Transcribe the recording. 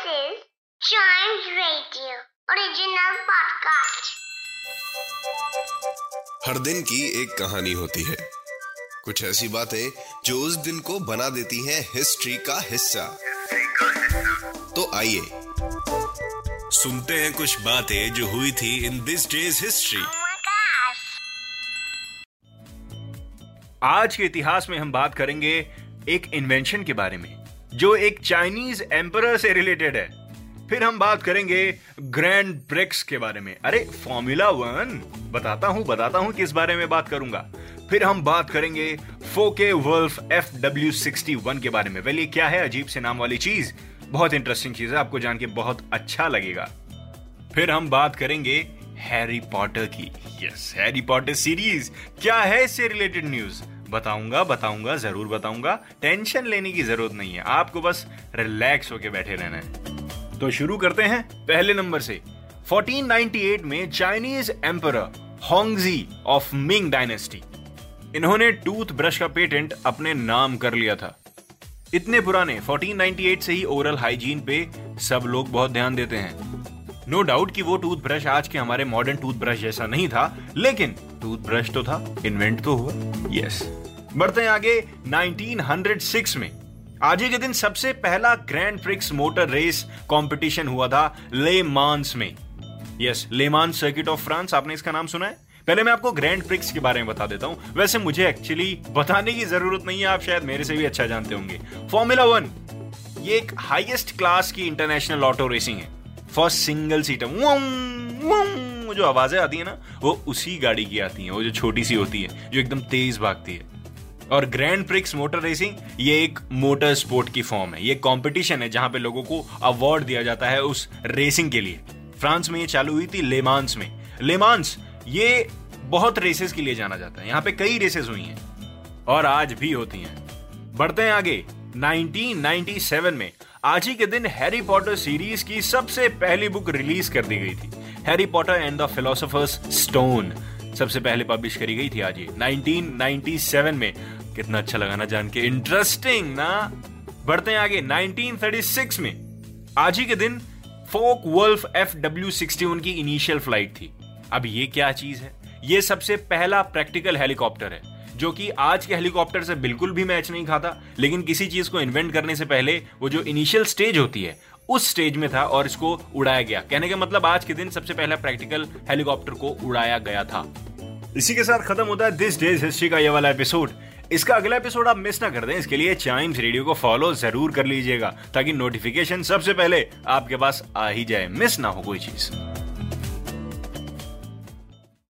This is Chimes Radio original podcast. हर दिन की एक कहानी होती है कुछ ऐसी बातें जो उस दिन को बना देती हैं हिस्ट्री का हिस्सा तो आइए सुनते हैं कुछ बातें जो हुई थी इन दिस डेज़ हिस्ट्री. आज के इतिहास में हम बात करेंगे एक इन्वेंशन के बारे में जो एक चाइनीज़ एम्पर से रिलेटेड है। फिर हम बात करेंगे ग्रैंड ब्रिक्स के बारे में। अरे फॉर्मूला वन बताता हूँ बताता हूँ किस बारे में बात करूँगा। फिर हम बात करेंगे Focke Wulf F W sixty one के बारे में। वेल क्या है अजीब से नाम वाली चीज़? बहुत इंटरेस्टिंग चीज़ है, आपको जान के बहुत अच्छा लगेगा। फिर हम बात करेंगे हैरी पॉटर की। यस हैरी पॉटर सीरीज़ क्या है इससे रिलेटेड न्यूज़ बताऊँगा बताऊँगा, ज़रूर बताऊँगा। टेंशन लेने की ज़रूरत नहीं है। आपको बस रिलैक्स होके बैठे रहना है। तो शुरू करते हैं पहले नंबर से। 1498 में Chinese emperor Hongzhi of Ming dynasty इन्होंने टूथ ब्रश का पेटेंट अपने नाम कर लिया था। इतने पुराने 1498 से ही ओरल हाइजीन पे सब लोग बहुत ध्यान देते हैं। नो no डाउट कि वो टूथब्रश आज के हमारे मॉडर्न टूथब्रश जैसा नहीं था, लेकिन टूथब्रश तो था इन्वेंट तो हुआ। यस बढ़ते हैं आगे 1906 में। आज ही के दिन सबसे पहला grand prix motor race competition हुआ था ले मांस में। Yes Le Mans circuit of France, आपने इसका नाम सुना है? पहले मैं आपको ग्रैंड प्रिक्स के बारे में बता देता हूँ। वैसे मुझे एक्चुअली बताने की ज़रूरत नहीं है, आप शायद मेरे से भी अच्छा जानते होंगे। फॉर्मूला वन, ये एक हाईएस्ट क्लास की इंटरनेशनल ऑटो रेसिंग है। फॉर सिंगल सीटर जो आवाज़ें आती है ना, वो उसी गाड़ी की आती है, वो जो छोटी सी होती है, जो एकदम तेज भागती है। और ग्रैंड प्रिक्स मोटर रेसिंग ये एक मोटर स्पोर्ट की फॉर्म है। ये कंपटीशन है जहाँ पे लोगों को अवार्ड दिया जाता है उस रेसिंग के लिए। फ्रांस में ये चालू हुई थी लेमांस में। लेमांस ये बहुत रेसेस के लिए जाना जाता है। यहाँ पे कई रेसेस हुई हैं और आज भी होती हैं। बढ़ते हैं आगे। 1997 में आज ही के दिन हैरी पॉटर सीरीज़ की सबसे पहली बुक रिलीज़ कर दी गई थी। Harry Potter and the Philosopher's Stone सबसे पहले पब्लिश करी गई थी आज ही 1997 में। कितना अच्छा लगा ना जान के। इंटरेस्टिंग ना। बढ़ते हैं आगे। 1936 में। आज ही के दिन Focke Wulf F W sixty की इनिशियल फ़्लाइट थी। अब ये क्या चीज़ है? ये सबसे पहला प्रैक्टिकल हेलीकॉप्टर है, जो कि आज के हेलीकॉप्टर से बिल्कुल भी मैच नहीं खाता। लेकिन किसी चीज़ को इन्वेंट करने से पहले वो जो इनिशियल स्टेज होती है उस स्टेज में था और इसको उड़ाया गया। कहने का मतलब आज के दिन सबसे पहला प्रैक्टिकल हेलीकॉप्टर को उड़ाया गया था। इसी के साथ खत्म होता है दिस डेज़ हिस्ट्री का ये वाला एपिसोड इसका अगला एपिसोड आप मिस ना कर दें। इसके लिए चाइम्स रेडियो को फॉलो ज़रूर कर लीजिएगा, ताकि नोटिफिकेशन सबसे पहले आपके पास आ ही जाए। मिस ना हो कोई चीज़।